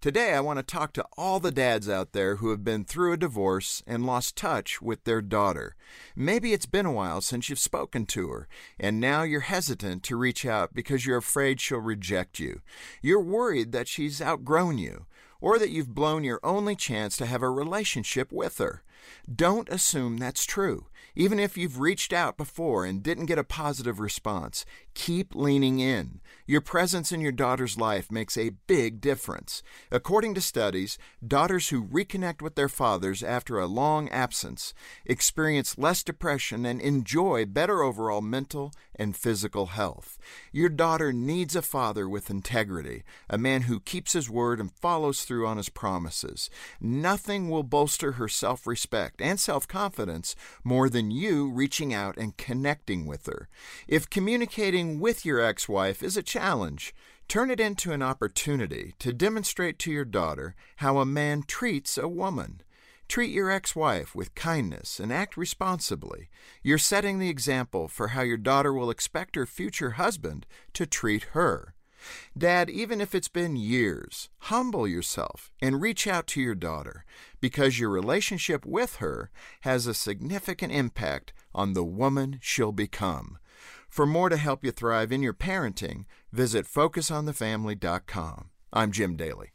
Today, I want to talk to all the dads out there who have been through a divorce and lost touch with their daughter. Maybe it's been a while since you've spoken to her, and now you're hesitant to reach out because you're afraid she'll reject you. You're worried that she's outgrown you, or that you've blown your only chance to have a relationship with her. Don't assume that's true. Even if you've reached out before and didn't get a positive response, keep leaning in. Your presence in your daughter's life makes a big difference. According to studies, daughters who reconnect with their fathers after a long absence experience less depression and enjoy better overall mental and physical health. Your daughter needs a father with integrity, a man who keeps his word and follows through on his promises. Nothing will bolster her self respect and self confidence more than you reaching out and connecting with her. If communicating with your ex wife is a challenge, turn it into an opportunity to demonstrate to your daughter how a man treats a woman. Treat your ex wife with kindness and act responsibly. You're setting the example for how your daughter will expect her future husband to treat her. Dad, even if it's been years, humble yourself and reach out to your daughter because your relationship with her has a significant impact on the woman she'll become. For more to help you thrive in your parenting, visit FocusOnTheFamily.com. I'm Jim Daly.